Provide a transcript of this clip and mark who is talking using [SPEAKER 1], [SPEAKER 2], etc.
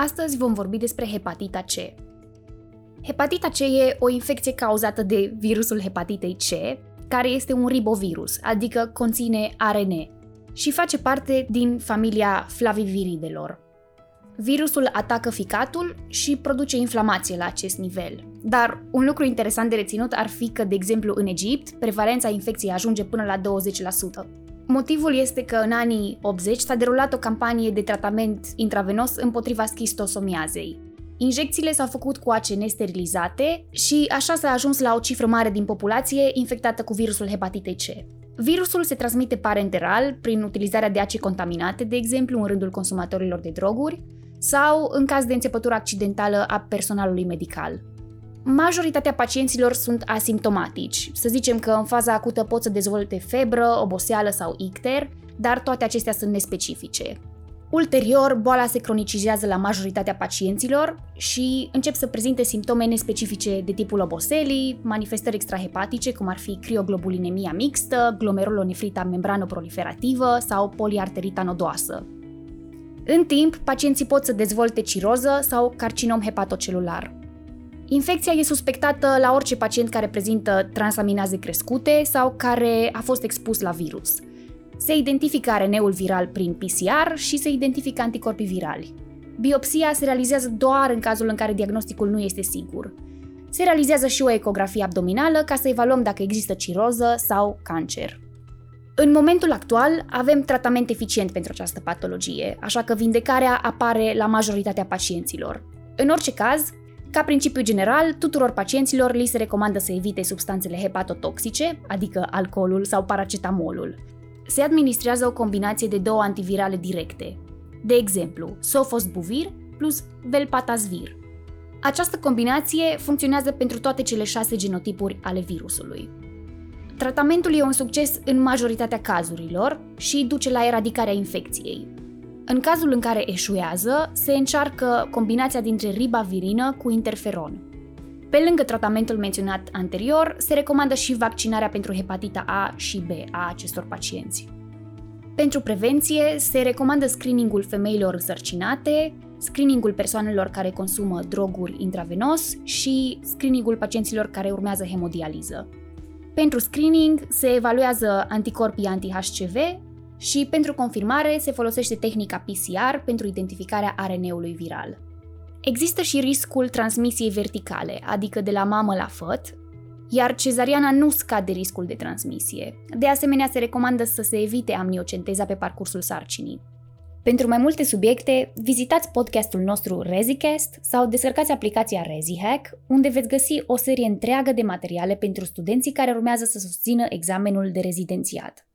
[SPEAKER 1] Astăzi vom vorbi despre hepatita C. Hepatita C e o infecție cauzată de virusul hepatitei C, care este un ribovirus, adică conține ARN, și face parte din familia flaviviridelor. Virusul atacă ficatul și produce inflamație la acest nivel. Dar un lucru interesant de reținut ar fi că, de exemplu, în Egipt, prevalența infecției ajunge până la 20%. Motivul este că în anii 80 s-a derulat o campanie de tratament intravenos împotriva schistosomiazei. Injecțiile s-au făcut cu ACN sterilizate și așa s-a ajuns la o cifră mare din populație infectată cu virusul hepatitei C. Virusul se transmite parenteral prin utilizarea de ace contaminate, de exemplu, în rândul consumatorilor de droguri, sau în caz de înțepătură accidentală a personalului medical. Majoritatea pacienților sunt asimptomatici. Să zicem că în faza acută pot să dezvolte febră, oboseală sau icter, dar toate acestea sunt nespecifice. Ulterior, boala se cronicizează la majoritatea pacienților și încep să prezinte simptome nespecifice de tipul oboselii, manifestări extrahepatice, cum ar fi crioglobulinemia mixtă, glomerulonefrita membranoproliferativă sau poliarterita nodoasă. În timp, pacienții pot să dezvolte ciroză sau carcinom hepatocelular. Infecția e suspectată la orice pacient care prezintă transaminaze crescute sau care a fost expus la virus. Se identifică RNA-ul viral prin PCR și se identifică anticorpii virali. Biopsia se realizează doar în cazul în care diagnosticul nu este sigur. Se realizează și o ecografie abdominală ca să evaluăm dacă există ciroză sau cancer. În momentul actual avem tratament eficient pentru această patologie, așa că vindecarea apare la majoritatea pacienților. În orice caz, ca principiu general, tuturor pacienților li se recomandă să evite substanțele hepatotoxice, adică alcoolul sau paracetamolul. Se administrează o combinație de două antivirale directe, de exemplu, sofosbuvir plus velpatasvir. Această combinație funcționează pentru toate cele șase genotipuri ale virusului. Tratamentul e un succes în majoritatea cazurilor și duce la eradicarea infecției, în cazul în care eșuează, se încearcă combinația dintre ribavirină cu interferon. Pe lângă tratamentul menționat anterior, se recomandă și vaccinarea pentru hepatita A și B a acestor pacienți. Pentru prevenție, se recomandă screeningul femeilor însărcinate, screeningul persoanelor care consumă droguri intravenos și screeningul pacienților care urmează hemodializă. Pentru screening se evaluează anticorpii anti-HCV și pentru confirmare se folosește tehnica PCR pentru identificarea RNA-ului viral. Există și riscul transmisiei verticale, adică de la mamă la făt, iar cezariana nu scade riscul de transmisie. De asemenea, se recomandă să se evite amniocenteza pe parcursul sarcinii. Pentru mai multe subiecte, vizitați podcastul nostru ReziCast sau descărcați aplicația ReziHack, unde veți găsi o serie întreagă de materiale pentru studenții care urmează să susțină examenul de rezidențiat.